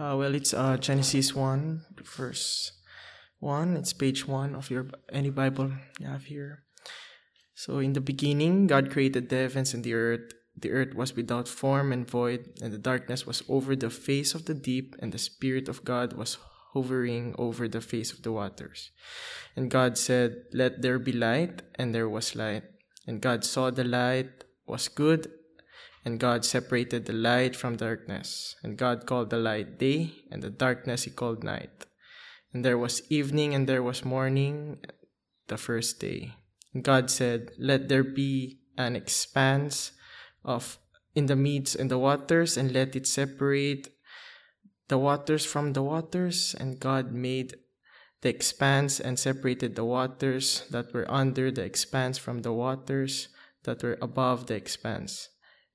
Uh, well, it's uh, Genesis 1, verse 1. It's page 1 of your any Bible you have here. So, in the beginning, God created the heavens and the earth. The earth was without form and void, and the darkness was over the face of the deep, and the Spirit of God was hovering over the face of the waters. And God said, Let there be light, and there was light. And God saw the light was good, and God separated the light from darkness. And God called the light day, and the darkness he called night. And there was evening, and there was morning, the first day. And God said, Let there be an expanse of in the midst and the waters, and let it separate the waters from the waters. And God made the expanse and separated the waters that were under the expanse from the waters that were above the expanse.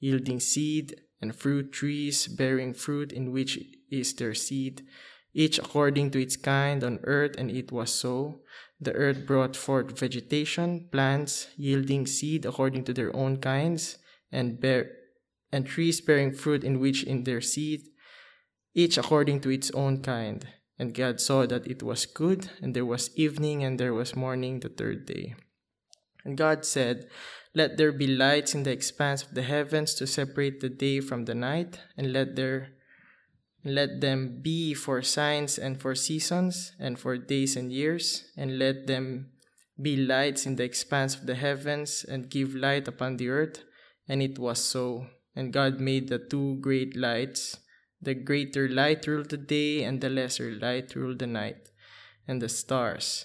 yielding seed, and fruit trees bearing fruit in which is their seed, each according to its kind on earth, and it was so. The earth brought forth vegetation, plants yielding seed according to their own kinds, and bear and trees bearing fruit in which in their seed, each according to its own kind. And God saw that it was good, and there was evening and there was morning the third day. And God said, Let there be lights in the expanse of the heavens to separate the day from the night, and let there let them be for signs and for seasons, and for days and years, and let them be lights in the expanse of the heavens, and give light upon the earth. And it was so. And God made the two great lights. The greater light ruled the day, and the lesser light ruled the night, and the stars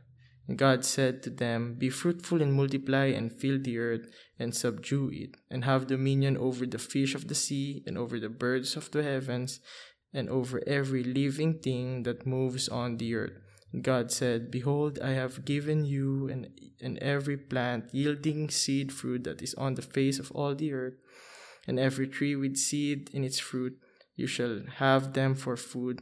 God said to them, Be fruitful and multiply and fill the earth and subdue it, and have dominion over the fish of the sea, and over the birds of the heavens, and over every living thing that moves on the earth. And God said, Behold, I have given you and, and every plant yielding seed fruit that is on the face of all the earth, and every tree with seed in its fruit. You shall have them for food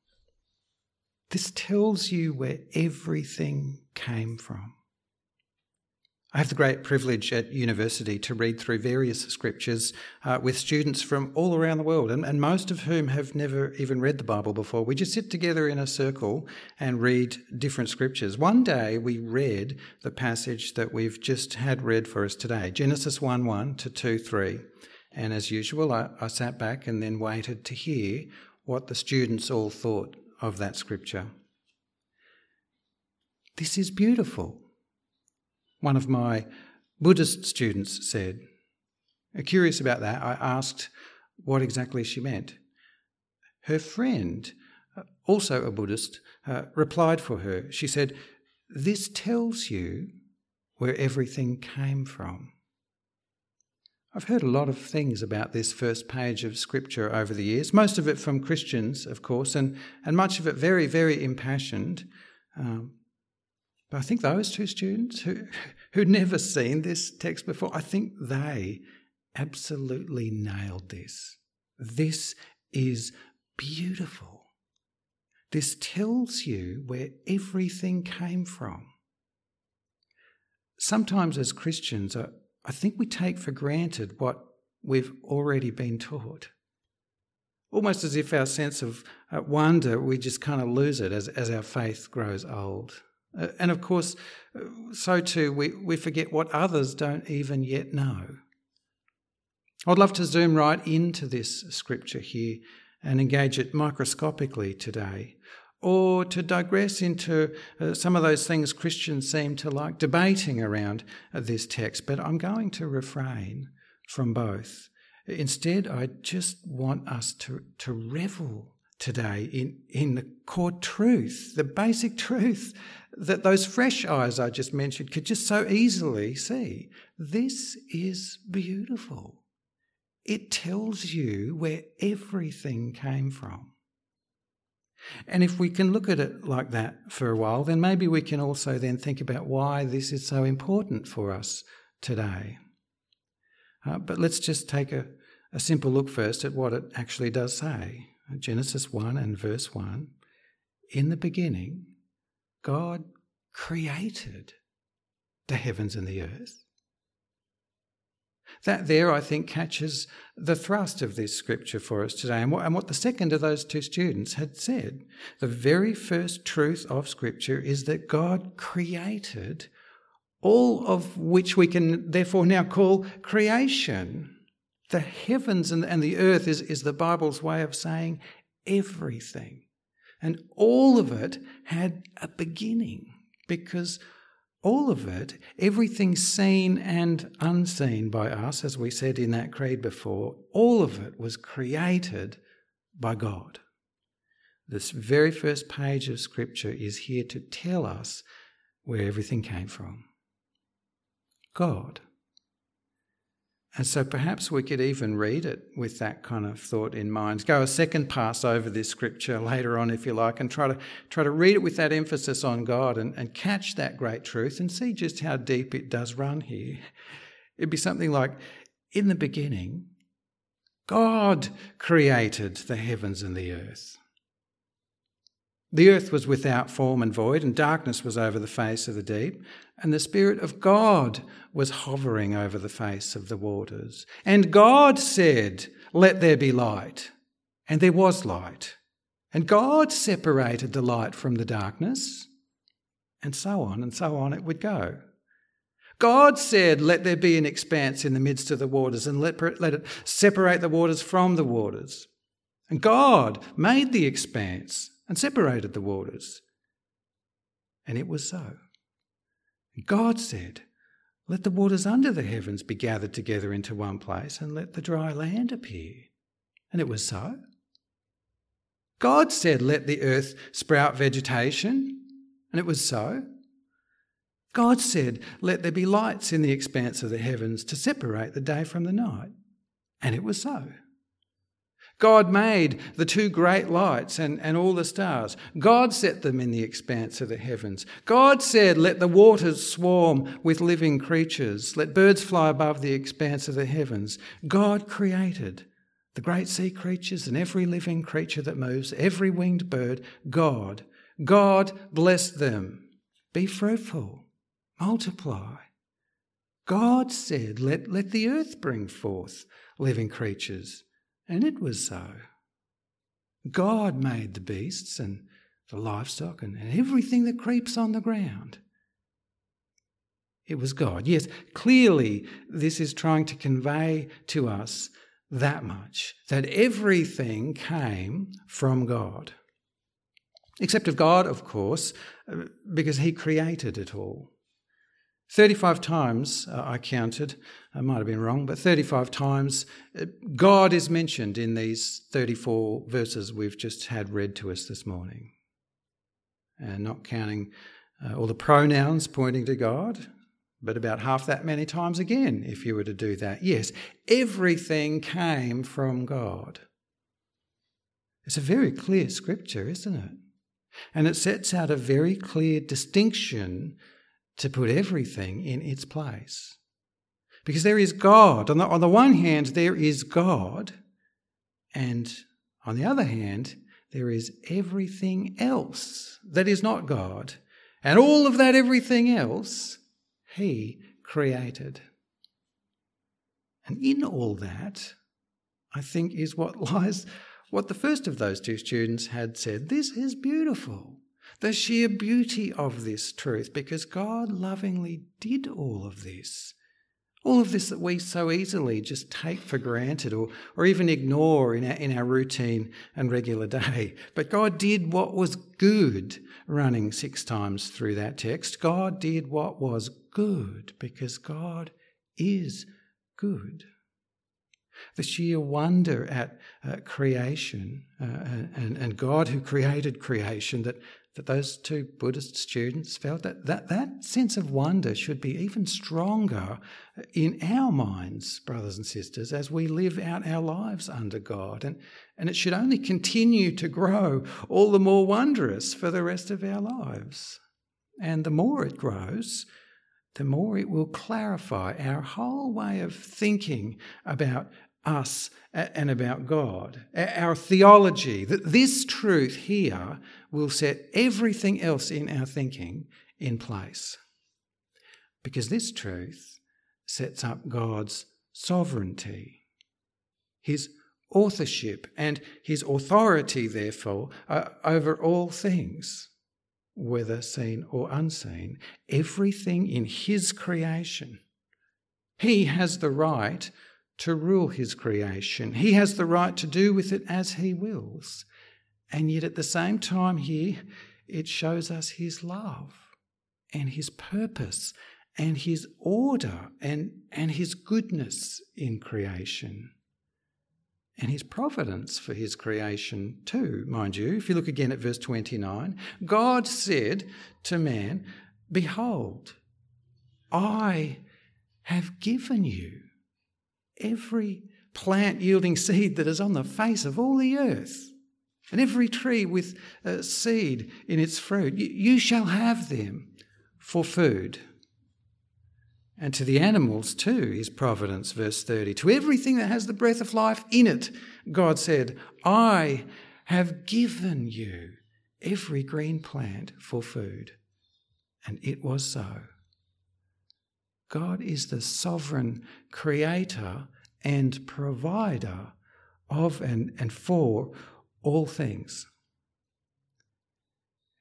This tells you where everything came from. I have the great privilege at university to read through various scriptures uh, with students from all around the world, and, and, most of whom have never even read the Bible before. We just sit together in a circle and read different scriptures. One day we read the passage that we've just had read for us today Genesis 1 1 to 2 3. And as usual, I, I sat back and then waited to hear what the students all thought of that scripture. This is beautiful one of my Buddhist students said. Curious about that, I asked what exactly she meant. Her friend, also a Buddhist, uh, replied for her. She said, This tells you where everything came from. I've heard a lot of things about this first page of Scripture over the years, most of it from Christians, of course, and, and much of it very, very impassioned. Um, but I think those two students who, who'd never seen this text before, I think they absolutely nailed this. This is beautiful. This tells you where everything came from. Sometimes, as Christians, I think we take for granted what we've already been taught. Almost as if our sense of uh, wonder, we just kind of lose it as, as our faith grows old. Uh, and of course, uh, so too, we, we forget what others don't even yet know. I'd love to zoom right into this scripture here and engage it microscopically today, or to digress into uh, some of those things Christians seem to like debating around uh, this text, but I'm going to refrain from both. Instead, I just want us to, to revel today in, in the core truth, the basic truth that those fresh eyes I just mentioned could just so easily see. This is beautiful. It tells you where everything came from. And if we can look at it like that for a while, then maybe we can also then think about why this is so important for us today. Uh, but let's just take a, a simple look first at what it actually does say. Genesis 1 and verse 1 In the beginning, God created the heavens and the earth. That there, I think, catches the thrust of this scripture for us today and what, and what the second of those two students had said. The very first truth of scripture is that God created all of which we can therefore now call creation. The heavens and, and the earth is, is the Bible's way of saying everything. And all of it had a beginning because all of it, everything seen and unseen by us, as we said in that creed before, all of it was created by God. This very first page of Scripture is here to tell us where everything came from God. And so perhaps we could even read it with that kind of thought in mind. Go a second pass over this scripture later on, if you like, and try to try to read it with that emphasis on God and, and catch that great truth and see just how deep it does run here. It'd be something like, in the beginning, God created the heavens and the earth. The earth was without form and void, and darkness was over the face of the deep, and the Spirit of God was hovering over the face of the waters. And God said, Let there be light. And there was light. And God separated the light from the darkness, and so on and so on it would go. God said, Let there be an expanse in the midst of the waters, and let, let it separate the waters from the waters. And God made the expanse and separated the waters. And it was so. God said, Let the waters under the heavens be gathered together into one place, and let the dry land appear. And it was so. God said, Let the earth sprout vegetation, and it was so. God said, Let there be lights in the expanse of the heavens to separate the day from the night, and it was so. God made the two great lights and, and all the stars. God set them in the expanse of the heavens. God said, Let the waters swarm with living creatures. Let birds fly above the expanse of the heavens. God created the great sea creatures and every living creature that moves, every winged bird, God. God blessed them. Be fruitful, multiply. God said, let, let the earth bring forth living creatures. And it was so. God made the beasts and the livestock and, and everything that creeps on the ground. It was God. Yes, clearly, this is trying to convey to us that much that everything came from God. Except of God, of course, uh, because He created it all. 35 times uh, I counted, I might have been wrong, but 35 times uh, God is mentioned in these 34 verses we've just had read to us this morning. And not counting uh, all the pronouns pointing to God, but about half that many times again if you were to do that. Yes, everything came from God. It's a very clear scripture, isn't it? And it sets out a very clear distinction to put everything in its place. Because there is God. On the, on the one hand, there is God, and on the other hand, there is everything else that is not God. And all of that everything else he created. And in all that, I think, is what lies what the first of those two students had said. This is beautiful. The sheer beauty of this truth, because God lovingly did all of this. All of this that we so easily just take for granted or, or even ignore in our, in our routine and regular day. But God did what was good, running six times through that text. God did what was good because God is good. The sheer wonder at uh, creation uh, and, and God who created creation that that those two Buddhist students felt that, that that sense of wonder should be even stronger in our minds, brothers and sisters, as we live out our lives under God. And, and it should only continue to grow all the more wondrous for the rest of our lives. And the more it grows, the more it will clarify our whole way of thinking about us and about God. Our theology, that this truth here will set everything else in our thinking in place. Because this truth sets up God's sovereignty, his authorship, and his authority, therefore, uh, over all things, whether seen or unseen, everything in his creation. He has the right to rule his creation. He has the right to do with it as he wills. And yet, at the same time, here, it shows us his love and his purpose and his order and, and his goodness in creation. And his providence for his creation, too, mind you. If you look again at verse 29, God said to man, Behold, I have given you every plant yielding seed that is on the face of all the earth, and every tree with uh, seed in its fruit. You, you shall have them for food. And to the animals too is providence, verse 30. To everything that has the breath of life in it, God said, I have given you every green plant for food. And it was so. God is the sovereign creator and provider of and, and for all things.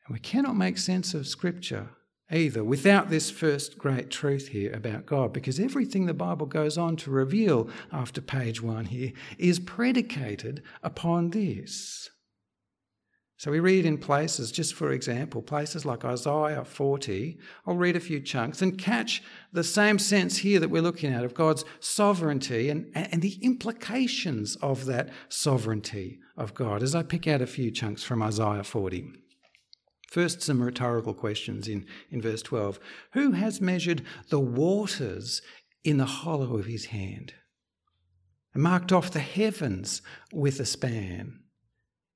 And we cannot make sense of Scripture either without this first great truth here about God, because everything the Bible goes on to reveal after page one here is predicated upon this. So we read in places, just for example, places like Isaiah 40. I'll read a few chunks and catch the same sense here that we're looking at of God's sovereignty and, and the implications of that sovereignty of God as I pick out a few chunks from Isaiah 40. First, some rhetorical questions in, in verse 12. Who has measured the waters in the hollow of his hand and marked off the heavens with a span?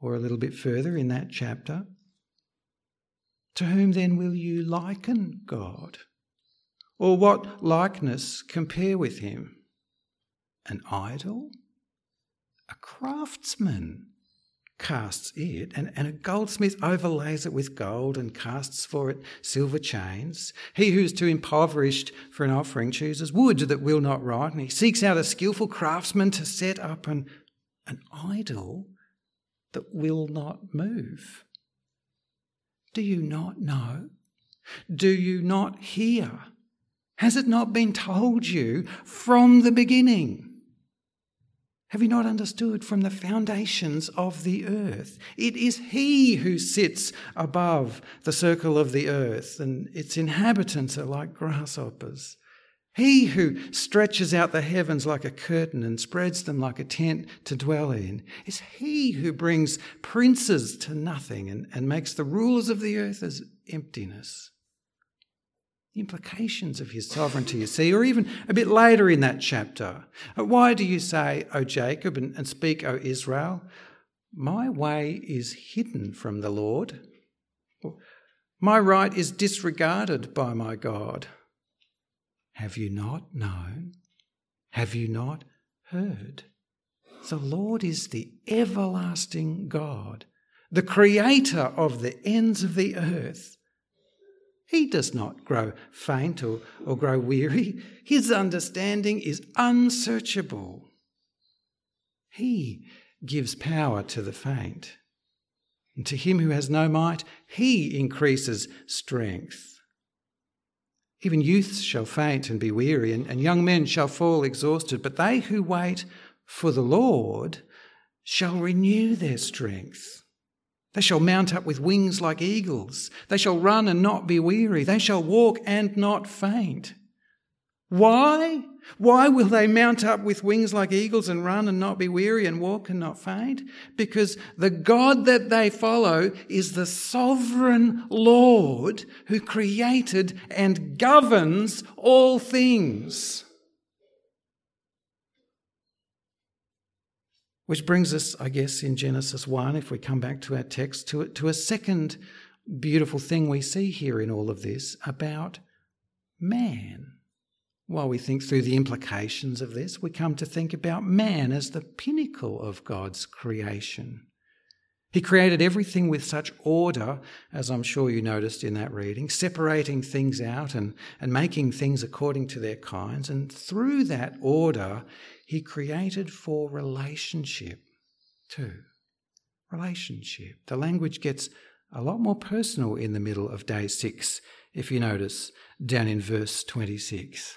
Or a little bit further in that chapter. To whom then will you liken God? Or what likeness compare with him? An idol? A craftsman casts it, and, and a goldsmith overlays it with gold and casts for it silver chains. He who is too impoverished for an offering chooses wood that will not rot, and he seeks out a skilful craftsman to set up an, an idol that will not move. Do you not know? Do you not hear? Has it not been told you from the beginning? Have you not understood from the foundations of the earth? It is He who sits above the circle of the earth, and its inhabitants are like grasshoppers. He who stretches out the heavens like a curtain and spreads them like a tent to dwell in. is he who brings princes to nothing and, and makes the rulers of the earth as emptiness. The implications of his sovereignty, you see, or even a bit later in that chapter. Uh, why do you say, O Jacob, and, and speak, O Israel? My way is hidden from the Lord. My right is disregarded by my God. Have you not known? Have you not heard? The Lord is the everlasting God, the creator of the ends of the earth. He does not grow faint or, or grow weary. His understanding is unsearchable. He gives power to the faint. And to him who has no might, he increases strength. Even youths shall faint and be weary, and, and young men shall fall exhausted. But they who wait for the Lord shall renew their strength. They shall mount up with wings like eagles. They shall run and not be weary. They shall walk and not faint. Why? Why will they mount up with wings like eagles and run and not be weary and walk and not faint? Because the God that they follow is the sovereign Lord who created and governs all things. Which brings us, I guess, in Genesis 1, if we come back to our text, to, to a second beautiful thing we see here in all of this about man. While we think through the implications of this, we come to think about man as the pinnacle of God's creation. He created everything with such order, as I'm sure you noticed in that reading, separating things out and, and making things according to their kinds. And through that order, he created for relationship too. Relationship. The language gets a lot more personal in the middle of day six, if you notice down in verse 26.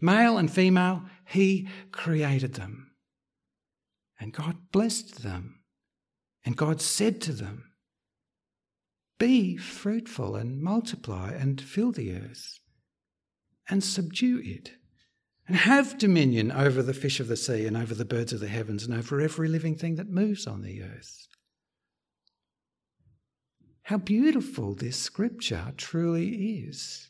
Male and female, He created them. And God blessed them. And God said to them, Be fruitful and multiply and fill the earth and subdue it and have dominion over the fish of the sea and over the birds of the heavens and over every living thing that moves on the earth. how beautiful this scripture truly is.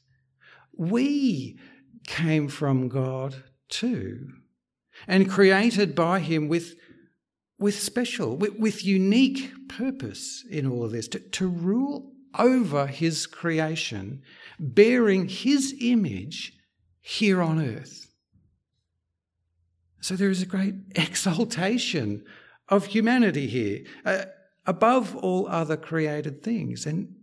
We came from God too and created by Him with, with special, with, with unique purpose in all of this to, to rule over His creation, bearing His image here on earth. So there is a great exaltation of humanity here, uh, above all other created things. And,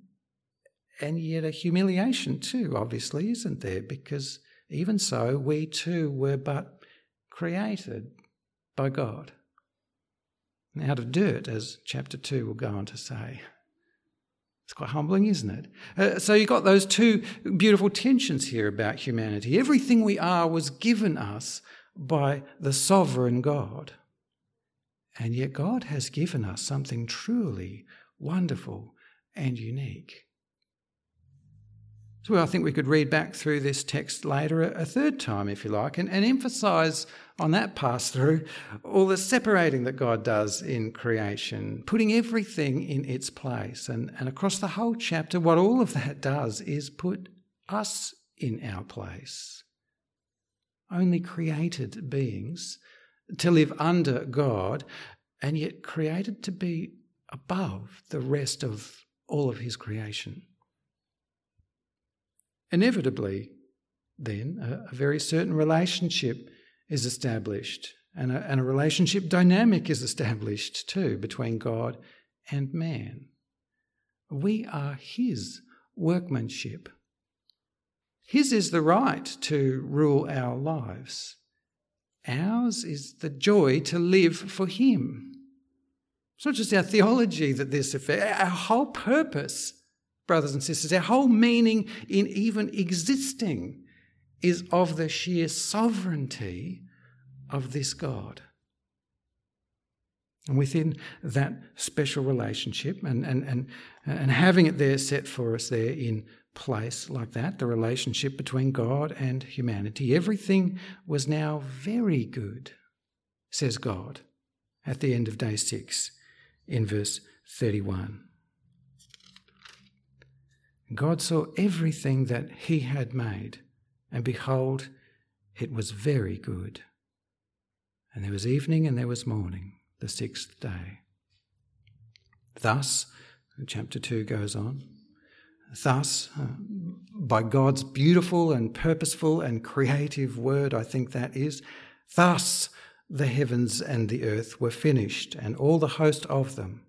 and yet a humiliation too, obviously, isn't there? Because even so, we too were but created by God. Out of dirt, as chapter 2 will go on to say. It's quite humbling, isn't it? Uh, so you've got those two beautiful tensions here about humanity. Everything we are was given us by the sovereign God. And yet God has given us something truly wonderful and unique. So I think we could read back through this text later a third time, if you like, and, and emphasize on that pass through all the separating that God does in creation, putting everything in its place. And, and across the whole chapter, what all of that does is put us in our place. Only created beings to live under God, and yet created to be above the rest of all of His creation. Inevitably, then, a, a very certain relationship is established, and a, and a relationship dynamic is established too between God and man. We are His workmanship. His is the right to rule our lives. Ours is the joy to live for Him. It's not just our theology that this affects, our whole purpose brothers and sisters. Our whole meaning in even existing is of the sheer sovereignty of this God. And within that special relationship and, and, and, and having it there set for us there in place like that, the relationship between God and humanity, everything was now very good, says God at the end of day six in verse 31. God saw everything that he had made, and behold, it was very good. And there was evening and there was morning, the sixth day. Thus, chapter 2 goes on, thus, uh, by God's beautiful and purposeful and creative word, I think that is, thus the heavens and the earth were finished, and all the host of them.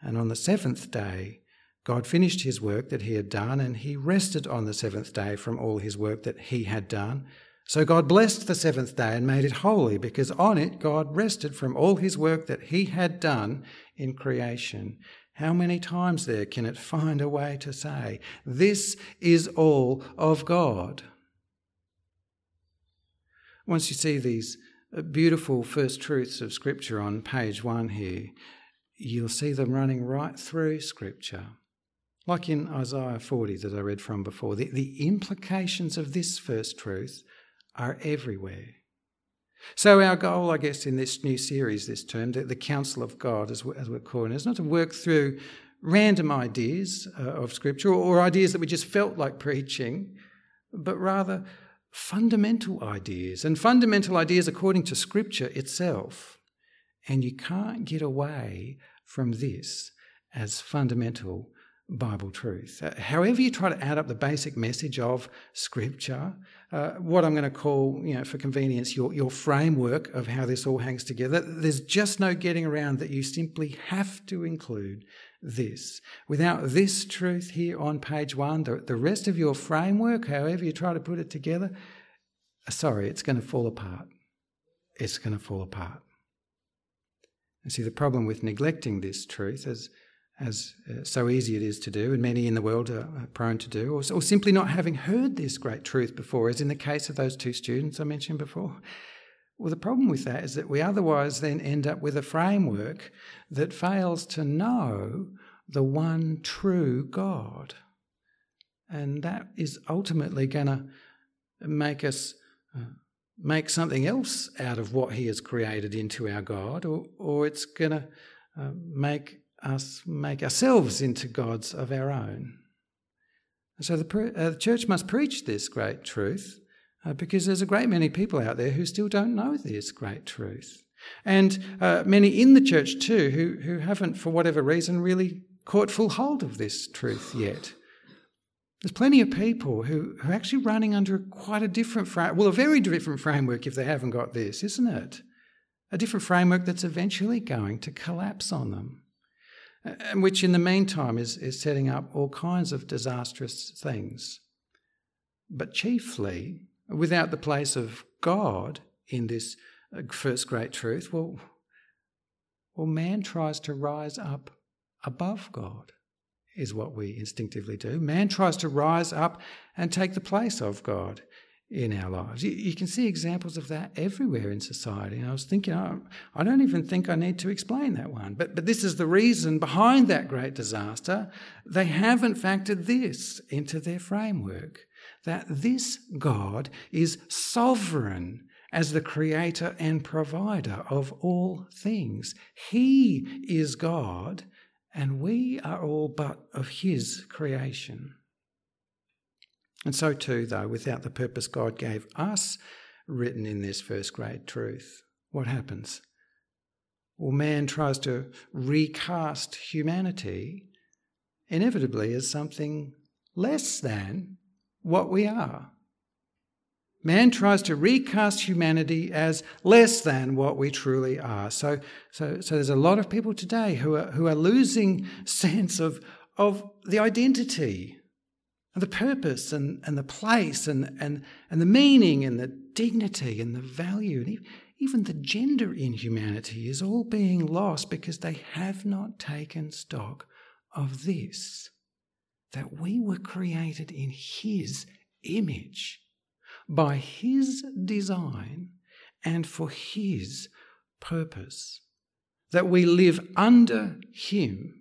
And on the seventh day, God finished his work that he had done, and he rested on the seventh day from all his work that he had done. So God blessed the seventh day and made it holy, because on it God rested from all his work that he had done in creation. How many times there can it find a way to say, This is all of God? Once you see these uh, beautiful first truths of Scripture on page one here, you'll see them running right through Scripture. Like in Isaiah 40 that I read from before, the, the implications of this first truth are everywhere. So, our goal, I guess, in this new series this term, the, the Counsel of God, as, we, as we're calling it, is not to work through random ideas uh, of Scripture or, or ideas that we just felt like preaching, but rather fundamental ideas, and fundamental ideas according to Scripture itself. And you can't get away from this as fundamental Bible truth. Uh, however, you try to add up the basic message of Scripture, uh, what I'm going to call, you know, for convenience, your, your framework of how this all hangs together, there's just no getting around that you simply have to include this. Without this truth here on page one, the, the rest of your framework, however you try to put it together, uh, sorry, it's going to fall apart. It's going to fall apart. And see, the problem with neglecting this truth is as uh, so easy it is to do, and many in the world are, are prone to do, or, or, simply not having heard this great truth before, as in the case of those two students I mentioned before. Well, the problem with that is that we otherwise then end up with a framework that fails to know the one true God. And that is ultimately going to make us uh, make something else out of what He has created into our God, or, or it's going to uh, make us make ourselves into gods of our own. And So the, uh, the church must preach this great truth uh, because there's a great many people out there who still don't know this great truth. And uh, many in the church too who, who haven't, for whatever reason, really caught full hold of this truth yet. There's plenty of people who, who are actually running under quite a different frame, well, a very different framework if they haven't got this, isn't it? A different framework that's eventually going to collapse on them, and which in the meantime is, is setting up all kinds of disastrous things. But chiefly, without the place of God in this uh, first great truth, well, well, man tries to rise up above God, is what we instinctively do. Man tries to rise up and take the place of God in our lives. You, you can see examples of that everywhere in society. And I was thinking, I don't even think I need to explain that one. But, but this is the reason behind that great disaster. They haven't factored this into their framework that this God is sovereign as the creator and provider of all things. He is God, and we are all but of His creation. And so, too, though, without the purpose God gave us written in this first great truth, what happens? Well, man tries to recast humanity inevitably as something less than what we are. Man tries to recast humanity as less than what we truly are. So, so, so there's a lot of people today who are, who are losing sense of, of the identity, and the purpose, and, and the place, and, and, and the meaning, and the dignity, and the value, and even the gender in humanity is all being lost because they have not taken stock of this that we were created in His image, by His design, and for His purpose. That we live under Him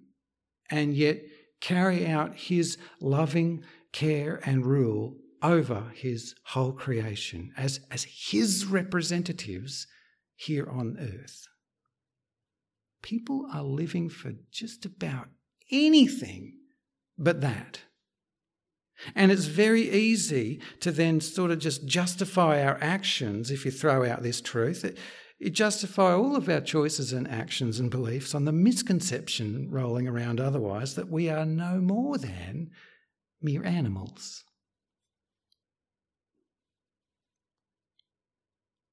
and yet carry out His loving care and rule over His whole creation as, as His representatives here on earth. People are living for just about anything but that. And it's very easy to then sort of just justify our actions if you throw out this truth. It, it justify all of our choices and actions and beliefs on the misconception rolling around otherwise that we are no more than mere animals.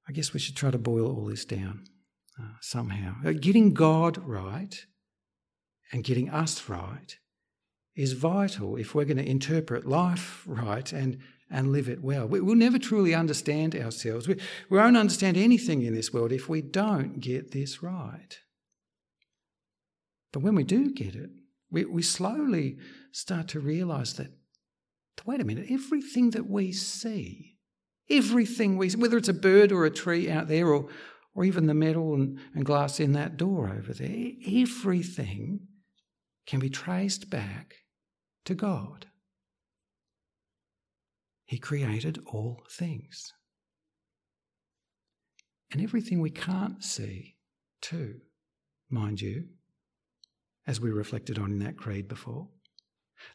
I guess we should try to boil all this down uh, somehow. Uh, getting God right and getting us right is vital if we're going to interpret life right and, and live it well. We, will never truly understand ourselves. We, we won't understand anything in this world if we don't get this right. But when we do get it, we, we slowly start to realize that, wait a minute, everything that we see, everything we see, whether it's a bird or a tree out there or, or even the metal and, and glass in that door over there, everything can be traced back to God. He created all things. And everything we can't see, too, mind you, as we reflected on in that creed before.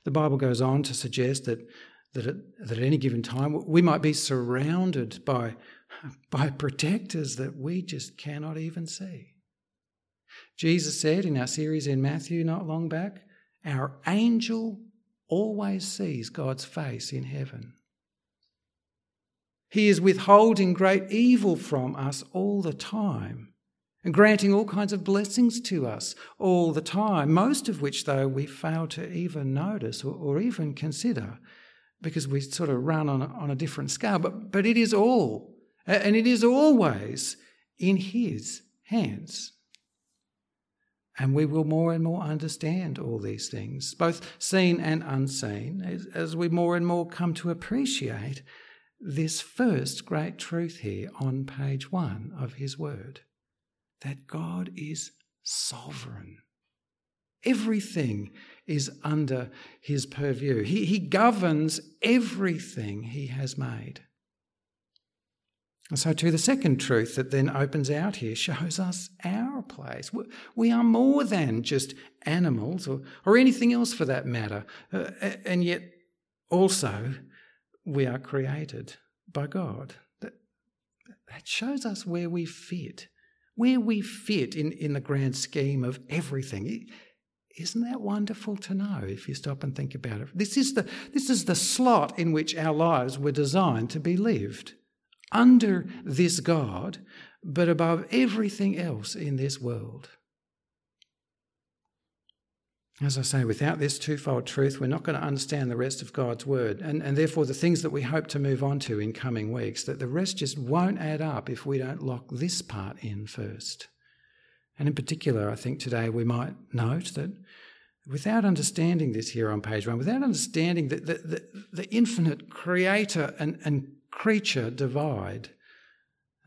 The Bible goes on to suggest that, that, at, that at any given time we might be surrounded by, by protectors that we just cannot even see. Jesus said in our series in Matthew not long back, Our angel always sees God's face in heaven. He is withholding great evil from us all the time and granting all kinds of blessings to us all the time, most of which, though, we fail to even notice or, or even consider because we sort of run on a, on a different scale. But, but it is all, and it is always in His hands. And we will more and more understand all these things, both seen and unseen, as, as we more and more come to appreciate this first great truth here on page one of his word that God is sovereign. Everything is under his purview. He, he governs everything he has made. And so, too, the second truth that then opens out here shows us our place. We are more than just animals or, or anything else for that matter. Uh, and yet, also, we are created by God. That, that shows us where we fit, where we fit in, in the grand scheme of everything. Isn't that wonderful to know if you stop and think about it? This is the, this is the slot in which our lives were designed to be lived under this God, but above everything else in this world. As I say, without this twofold truth, we're not going to understand the rest of God's word. And, and therefore, the things that we hope to move on to in coming weeks, that the rest just won't add up if we don't lock this part in first. And in particular, I think today we might note that without understanding this here on page one, without understanding the, the, the, the infinite creator and, and creature divide,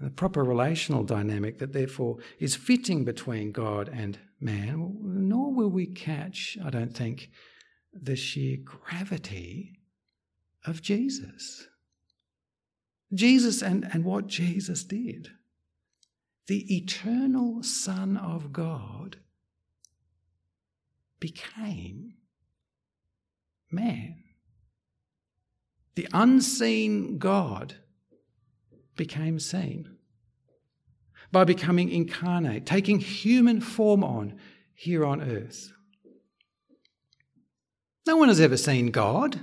the proper relational dynamic that therefore is fitting between God and man, nor will we catch, I don't think, the sheer gravity of Jesus. Jesus and, and what Jesus did. The eternal Son of God became man. The unseen God became seen by becoming incarnate, taking human form on here on earth. No one has ever seen God.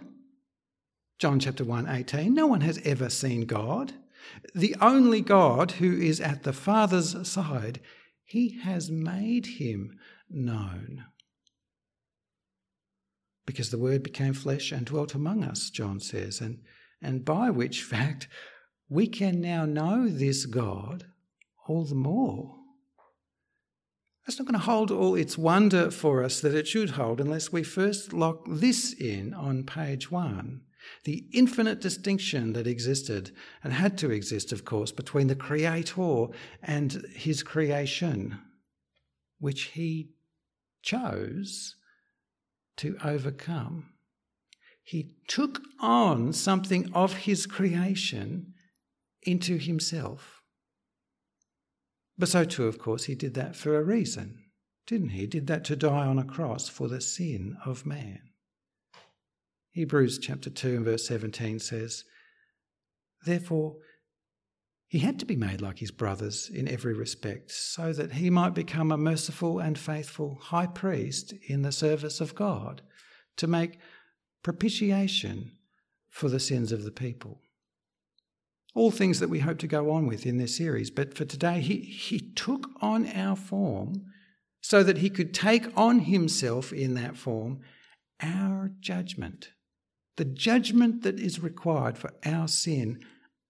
John chapter 1 18. No one has ever seen God. The only God who is at the Father's side, he has made him known because the Word became flesh and dwelt among us, John says, and, and by which fact we can now know this God all the more. That's not going to hold all its wonder for us that it should hold unless we first lock this in on page one. The infinite distinction that existed and had to exist, of course, between the Creator and His creation, which He chose to overcome. He took on something of his creation into himself. But so too, of course, he did that for a reason, didn't he? He did that to die on a cross for the sin of man. Hebrews chapter 2 and verse 17 says, Therefore, he had to be made like his brothers in every respect, so that he might become a merciful and faithful high priest in the service of God, to make propitiation for the sins of the people. All things that we hope to go on with in this series, but for today, he, he took on our form so that he could take on himself in that form our judgment, the judgment that is required for our sin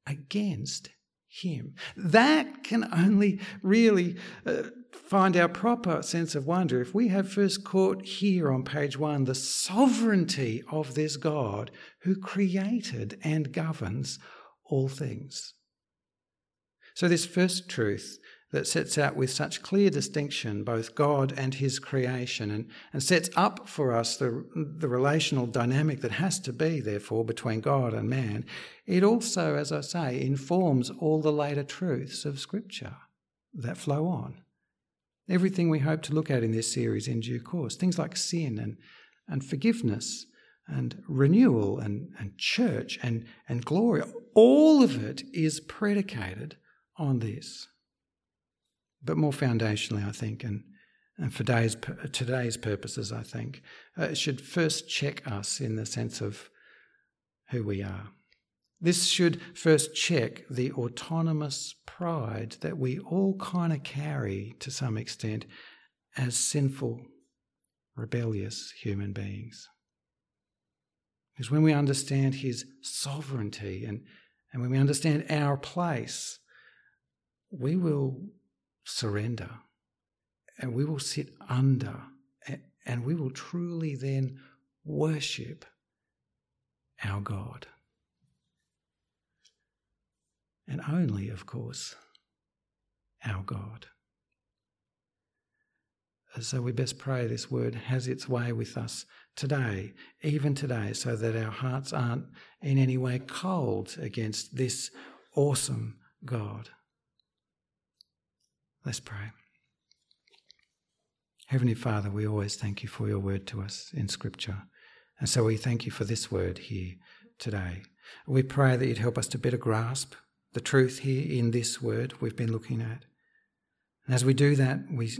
against him. That can only really uh, find our proper sense of wonder if we have first caught here on page one the sovereignty of this God who created and governs all things. So, this first truth that sets out with such clear distinction both God and his creation and, and sets up for us the, the relational dynamic that has to be, therefore, between God and man, it also, as I say, informs all the later truths of Scripture that flow on. Everything we hope to look at in this series in due course, things like sin and, and forgiveness and renewal and, and church and, and glory, all of it is predicated on this. But more foundationally, I think, and, and for today's, today's purposes, I think, uh, it should first check us in the sense of who we are. This should first check the autonomous pride that we all kind of carry to some extent as sinful, rebellious human beings. Because when we understand His sovereignty and, and when we understand our place, we will surrender and we will sit under and we will truly then worship our God. And only, of course, our God. So we best pray this word has its way with us today, even today, so that our hearts aren't in any way cold against this awesome God. Let's pray. Heavenly Father, we always thank you for your word to us in Scripture. And so we thank you for this word here today. We pray that you'd help us to better grasp the truth here in this word we've been looking at. And as we do that, we,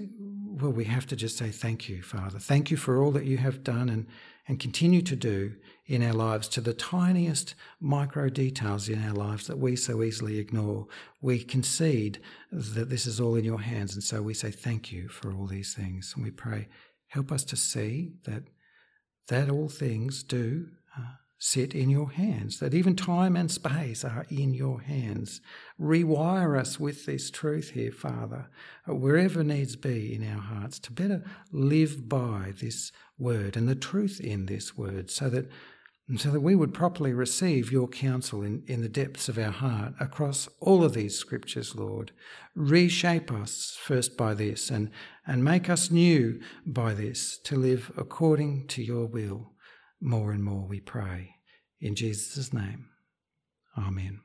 well, we have to just say thank you, Father. Thank you for all that you have done and, and continue to do in our lives to the tiniest micro details in our lives that we so easily ignore. We concede that this is all in your hands. And so we say thank you for all these things. And we pray, help us to see that, that all things do sit in your hands, that even time and space are in your hands. Rewire us with this truth here, Father, wherever needs be in our hearts, to better live by this word and the truth in this word, so that so that we would properly receive your counsel in, in the depths of our heart across all of these scriptures, Lord. Reshape us first by this and, and make us new by this to live according to your will more and more, we pray. In Jesus' name, Amen.